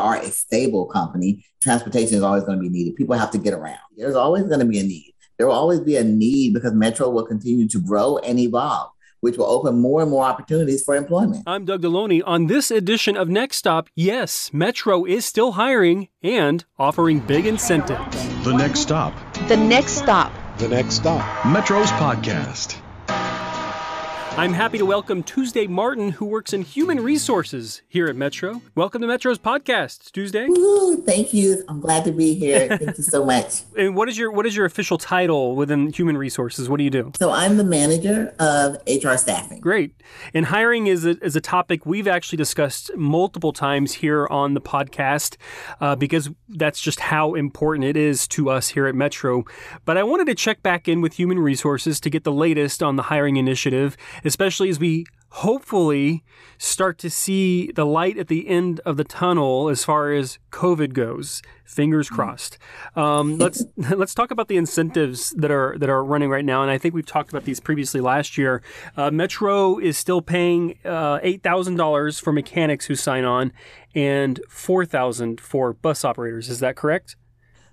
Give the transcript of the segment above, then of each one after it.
are a stable company, transportation is always going to be needed. People have to get around. There's always going to be a need. There will always be a need because Metro will continue to grow and evolve which will open more and more opportunities for employment. I'm Doug Deloney. On this edition of Next Stop, yes, Metro is still hiring and offering big incentives. The Next Stop. The Next Stop. The Next Stop. Metro's podcast. I'm happy to welcome Tuesday Martin, who works in human resources here at Metro. Welcome to Metro's podcast, Tuesday. Woo, thank you. I'm glad to be here. Thank you so much. And what is your what is your official title within human resources? What do you do? So I'm the manager of HR staffing. Great. And hiring is a, is a topic we've actually discussed multiple times here on the podcast uh, because that's just how important it is to us here at Metro. But I wanted to check back in with human resources to get the latest on the hiring initiative especially as we hopefully start to see the light at the end of the tunnel as far as COVID goes. Fingers mm. crossed. Um, let's let's talk about the incentives that are that are running right now, and I think we've talked about these previously last year. Uh, Metro is still paying uh, eight thousand dollars for mechanics who sign on, and four thousand for bus operators. Is that correct?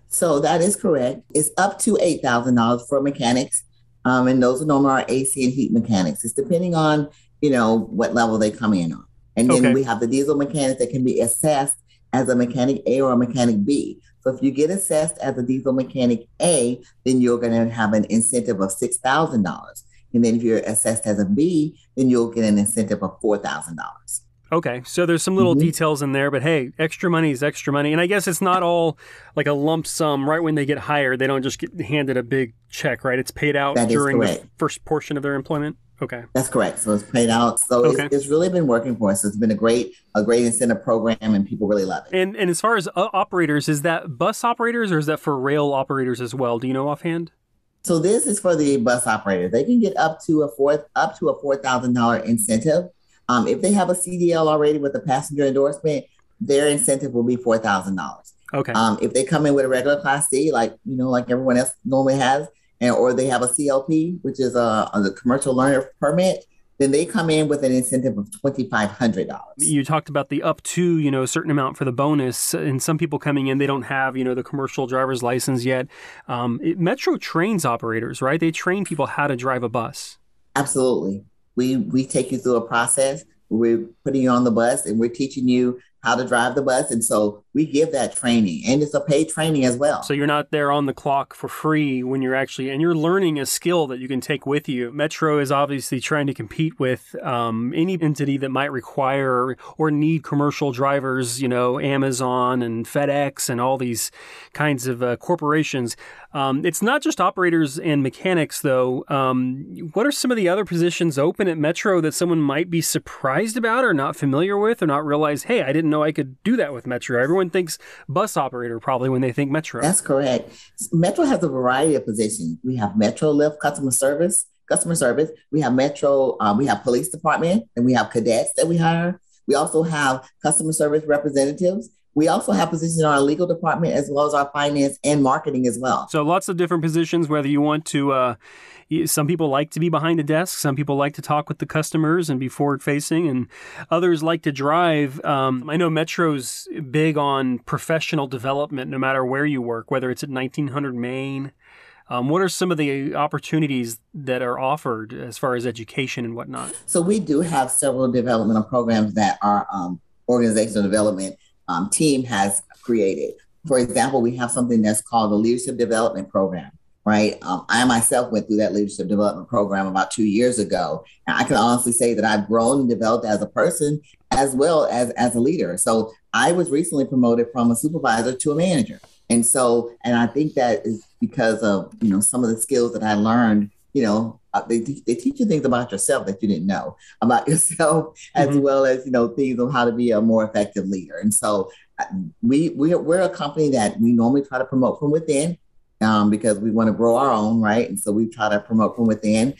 So that is correct. It's up to eight thousand dollars for mechanics um, and those are normally our AC and heat mechanics. It's depending on, you know, what level they come in on. And then okay. we have the diesel mechanics that can be assessed as a mechanic A or a mechanic B. So if you get assessed as a diesel mechanic A, then you're going to have an incentive of $6,000. And then if you're assessed as a B, then you'll get an incentive of $4,000. Okay, so there's some little mm-hmm. details in there, but hey, extra money is extra money, and I guess it's not all like a lump sum. Right when they get hired, they don't just get handed a big check, right? It's paid out that during the first portion of their employment. Okay, that's correct. So it's paid out. So okay. it's, it's, really been working for us. It's been a great a great incentive program, and people really love it. And and as far as uh, operators, is that bus operators or is that for rail operators as well? Do you know offhand? So this is for the bus operator. They can get up to a fourth, up to a four thousand dollar incentive um, if they have a CDL already with a passenger endorsement, their incentive will be four thousand dollars. Okay. Um, if they come in with a regular Class C, like you know, like everyone else normally has, and or they have a CLP, which is a, a commercial learner permit, then they come in with an incentive of twenty five hundred dollars. You talked about the up to you know a certain amount for the bonus, and some people coming in they don't have you know the commercial driver's license yet. Um, it, Metro trains operators, right? They train people how to drive a bus. Absolutely we we take you through a process. We're putting you on the bus and we're teaching you how to drive the bus. And so we give that training and it's a paid training as well. So you're not there on the clock for free when you're actually, and you're learning a skill that you can take with you. Metro is obviously trying to compete with um, any entity that might require or need commercial drivers, you know, Amazon and FedEx and all these kinds of uh, corporations. Um, it's not just operators and mechanics, though. Um, what are some of the other positions open at Metro that someone might be surprised about or not familiar with or not realize, hey, I didn't know I could do that with Metro? Everyone thinks bus operator probably when they think Metro. That's correct. Metro has a variety of positions. We have Metro Lift customer service, customer service. We have Metro, um, we have police department, and we have cadets that we hire. We also have customer service representatives. We also have positions in our legal department as well as our finance and marketing as well. So lots of different positions, whether you want to, uh, some people like to be behind the desk, some people like to talk with the customers and be forward facing, and others like to drive. Um, I know Metro's big on professional development no matter where you work, whether it's at 1900 Main. Um, what are some of the opportunities that are offered as far as education and whatnot? So we do have several developmental programs that are um, organizational development um, team has created. For example, we have something that's called the Leadership Development Program, right? Um, I myself went through that Leadership Development Program about two years ago. And I can honestly say that I've grown and developed as a person as well as as a leader. So I was recently promoted from a supervisor to a manager. And so, and I think that is because of, you know, some of the skills that I learned, you know, they, they teach you things about yourself that you didn't know about yourself, as mm-hmm. well as you know things on how to be a more effective leader. And so uh, we we're, we're a company that we normally try to promote from within um, because we want to grow our own, right? And so we try to promote from within.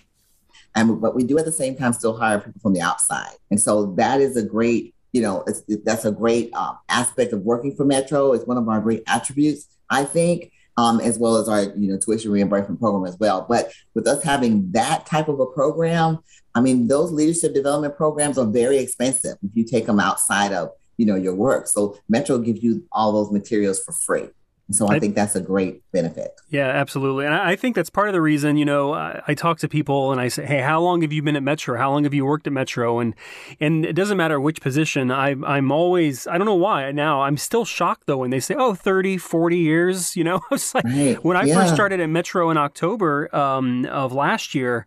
And but we do at the same time still hire people from the outside. And so that is a great, you know, that's a great um, aspect of working for Metro. It's one of our great attributes, I think um, as well as our you know tuition reimbursement program as well. But with us having that type of a program, I mean those leadership development programs are very expensive if you take them outside of you know, your work. So Metro gives you all those materials for free. So I, I, think that's a great benefit. Yeah, absolutely. And I think that's part of the reason, you know, I, I, talk to people and I say, Hey, how long have you been at Metro? How long have you worked at Metro? And, and it doesn't matter which position I, I'm always, I don't know why now I'm still shocked though. When they say, Oh, 30, 40 years, you know, it's like right. when I yeah. first started at Metro in October um, of last year,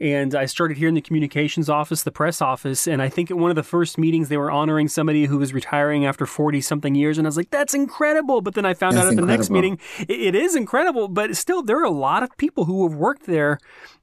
and I started here in the communications office, the press office. And I think at one of the first meetings, they were honoring somebody who was retiring after 40 something years. And I was like, that's incredible. But then I found that's out at the next meeting, it, it is incredible. But still, there are a lot of people who have worked there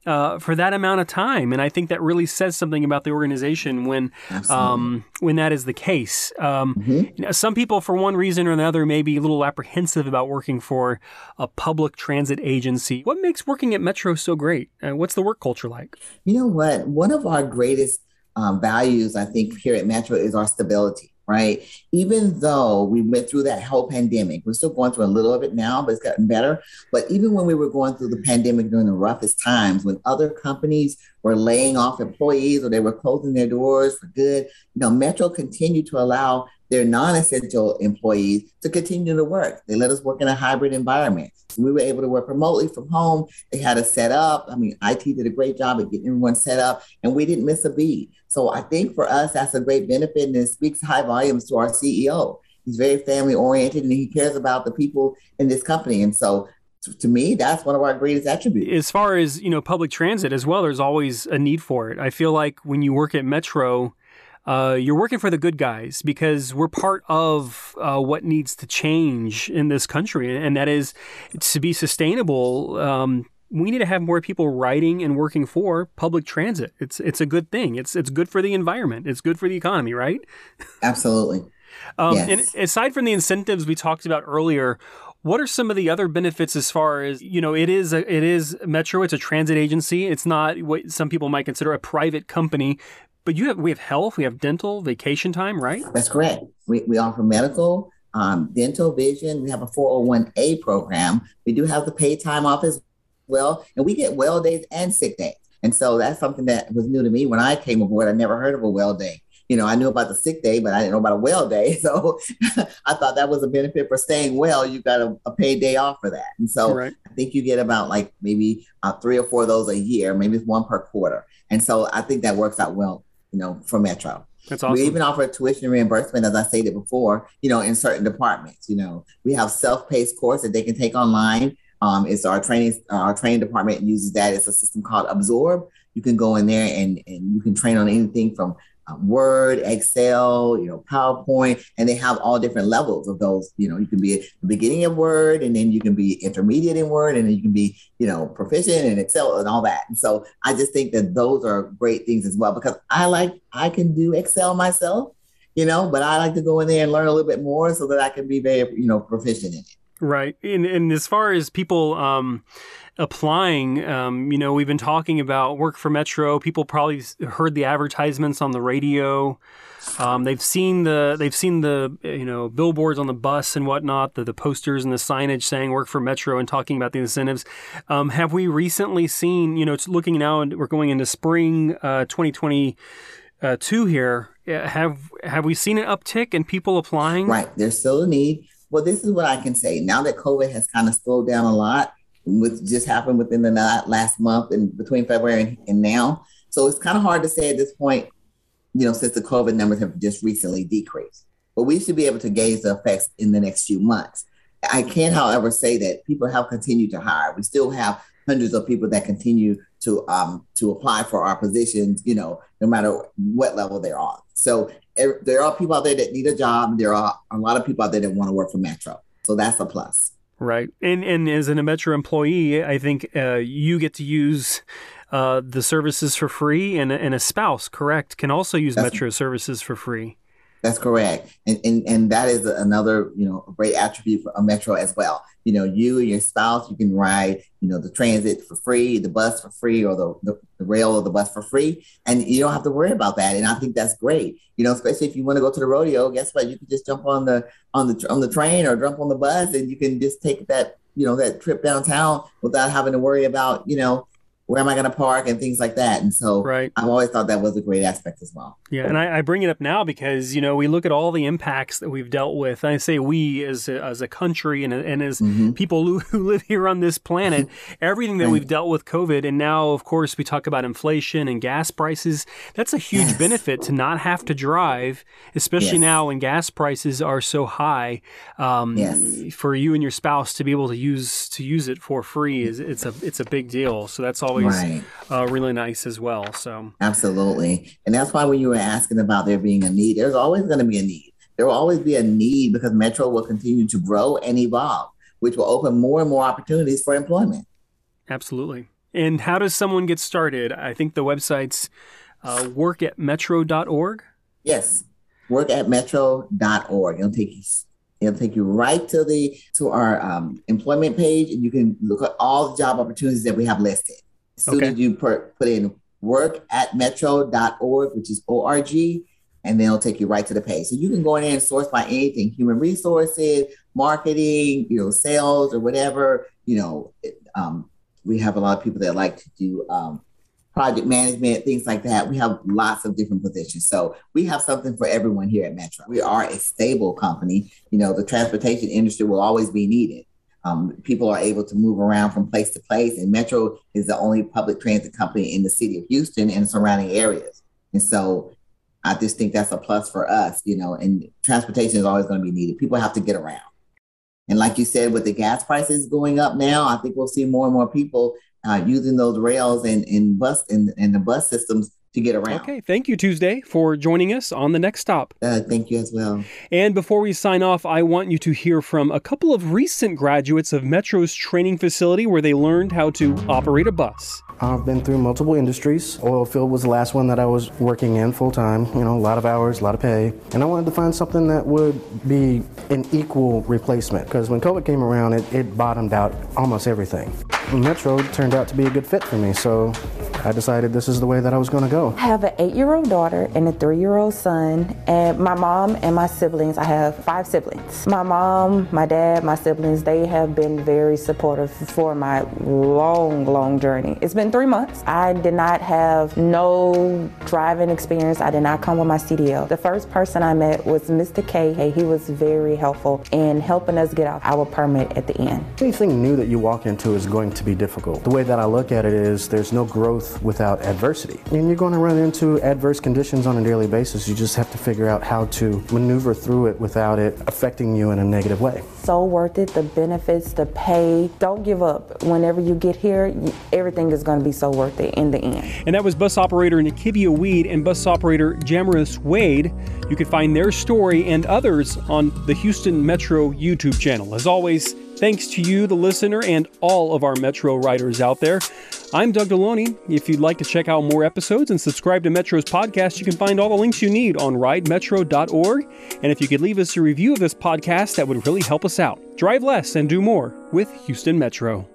uh, for that amount of time, and I think that really says something about the organization when um, when that is the case. Um, mm-hmm. you know, some people, for one reason or another, may be a little apprehensive about working for a public transit agency. What makes working at Metro so great? Uh, what's the work culture like? You know what? One of our greatest um, values, I think, here at Metro is our stability right? Even though we went through that whole pandemic, we're still going through a little of it now, but it's gotten better. But even when we were going through the pandemic during the roughest times, when other companies were laying off employees or they were closing their doors for good, you know, Metro continued to allow their non-essential employees to continue to work. They let us work in a hybrid environment. We were able to work remotely from home. They had us set up. I mean, IT did a great job at getting everyone set up, and we didn't miss a beat. So I think for us, that's a great benefit, and it speaks high volumes to our CEO. He's very family oriented, and he cares about the people in this company. And so to me, that's one of our greatest attributes. As far as you know, public transit as well, there's always a need for it. I feel like when you work at Metro, uh, you're working for the good guys because we're part of uh, what needs to change in this country, and that is to be sustainable. Um, we need to have more people riding and working for public transit. It's it's a good thing. It's it's good for the environment. It's good for the economy, right? Absolutely. um, yes. And aside from the incentives we talked about earlier, what are some of the other benefits as far as you know? It is a, it is Metro. It's a transit agency. It's not what some people might consider a private company, but you have we have health, we have dental, vacation time, right? That's correct. We, we offer medical, um, dental, vision. We have a 401a program. We do have the paid time off as well, and we get well days and sick days. And so that's something that was new to me when I came aboard. I never heard of a well day. You know, I knew about the sick day, but I didn't know about a well day. So I thought that was a benefit for staying well. You got a, a paid day off for that. And so right. I think you get about like maybe uh, three or four of those a year, maybe one per quarter. And so I think that works out well you know, for Metro. That's awesome. We even offer tuition reimbursement, as I stated before, you know, in certain departments. You know, we have self-paced course that they can take online. Um, it's our training, our training department uses that. It's a system called Absorb. You can go in there and, and you can train on anything from um, Word, Excel, you know, PowerPoint, and they have all different levels of those. You know, you can be at the beginning of Word, and then you can be intermediate in Word, and then you can be, you know, proficient in Excel and all that. And so I just think that those are great things as well because I like I can do Excel myself, you know, but I like to go in there and learn a little bit more so that I can be very, you know, proficient in it. Right. And, and as far as people, um, applying. Um, you know, we've been talking about work for Metro. People probably heard the advertisements on the radio. Um, they've seen the they've seen the you know billboards on the bus and whatnot, the, the posters and the signage saying work for Metro and talking about the incentives. Um, have we recently seen you know it's looking now and we're going into spring uh, 2022 here. Have have we seen an uptick in people applying? Right, there's still a need. Well, this is what I can say. Now that COVID has kind of slowed down a lot, which just happened within the last month and between February and now. So it's kind of hard to say at this point, you know, since the COVID numbers have just recently decreased. But we should be able to gauge the effects in the next few months. I can, however, say that people have continued to hire. We still have hundreds of people that continue to um, to apply for our positions, you know, no matter what level they're on. So er, there are people out there that need a job. There are a lot of people out there that want to work for Metro. So that's a plus. Right. And and as an Metro employee, I think uh, you get to use uh, the services for free, and, and a spouse, correct, can also use That's Metro services for free. That's correct, and, and and that is another you know great attribute for a Metro as well. You know, you and your spouse, you can ride you know the transit for free, the bus for free, or the, the, the rail or the bus for free, and you don't have to worry about that. And I think that's great. You know, especially if you want to go to the rodeo, guess what? You can just jump on the on the on the train or jump on the bus, and you can just take that you know that trip downtown without having to worry about you know where am I going to park and things like that. And so right. I've always thought that was a great aspect as well. Yeah, and I, I, bring it up now because you know we look at all the impacts that we've dealt with. I say we as a, as a country and, and as mm-hmm. people who, who, live here on this planet, everything that we've dealt with COVID, and now of course we talk about inflation and gas prices. That's a huge yes. benefit to not have to drive, especially yes. now when gas prices are so high. Um, yes. For you and your spouse to be able to use to use it for free is it's a it's a big deal. So that's always right. uh, really nice as well. So absolutely, and that's why when you were asking about there being a need, there's always going to be a need. There will always be a need because Metro will continue to grow and evolve, which will open more and more opportunities for employment. Absolutely. And how does someone get started? I think the website's uh, work at metro.org. Yes, work at metro.org. It'll take you It'll take you right to the to our um, employment page, and you can look at all the job opportunities that we have listed. As soon okay. as you put, put in work at metro.org, which is org, and then it'll take you right to the page. So you can go in there and source by anything: human resources, marketing, you know, sales, or whatever. You know, um, we have a lot of people that like to do um, project management, things like that. We have lots of different positions. So we have something for everyone here at Metro. We are a stable company. You know, the transportation industry will always be needed. Um, people are able to move around from place to place, and Metro is the only public transit company in the city of Houston and surrounding areas. And so I just think that's a plus for us, you know, and transportation is always going to be needed. People have to get around. And like you said, with the gas prices going up now, I think we'll see more and more people uh, using those rails and, and bus and, and the bus systems to get around. Okay, thank you, Tuesday, for joining us on the next stop. Uh, thank you as well. And before we sign off, I want you to hear from a couple of recent graduates of Metro's training facility where they learned how to operate a bus. I've been through multiple industries. Oil field was the last one that I was working in full time. You know, a lot of hours, a lot of pay. And I wanted to find something that would be an equal replacement because when COVID came around, it, it bottomed out almost everything. Metro turned out to be a good fit for me, so I decided this is the way that I was going to go. I have an eight year old daughter and a three year old son, and my mom and my siblings. I have five siblings. My mom, my dad, my siblings, they have been very supportive for my long, long journey. It's been three months. I did not have no driving experience. I did not come with my CDL. The first person I met was Mr. K. He was very helpful in helping us get our permit at the end. Anything new that you walk into is going to be difficult. The way that I look at it is there's no growth without adversity. And you're going to run into adverse conditions on a daily basis. You just have to figure out how to maneuver through it without it affecting you in a negative way. So worth it, the benefits, the pay. Don't give up. Whenever you get here, everything is going to be so worth it in the end. And that was bus operator Nikivia Weed and bus operator Jamaris Wade. You can find their story and others on the Houston Metro YouTube channel. As always, Thanks to you, the listener, and all of our Metro writers out there. I'm Doug Deloney. If you'd like to check out more episodes and subscribe to Metro's podcast, you can find all the links you need on ridemetro.org. And if you could leave us a review of this podcast, that would really help us out. Drive less and do more with Houston Metro.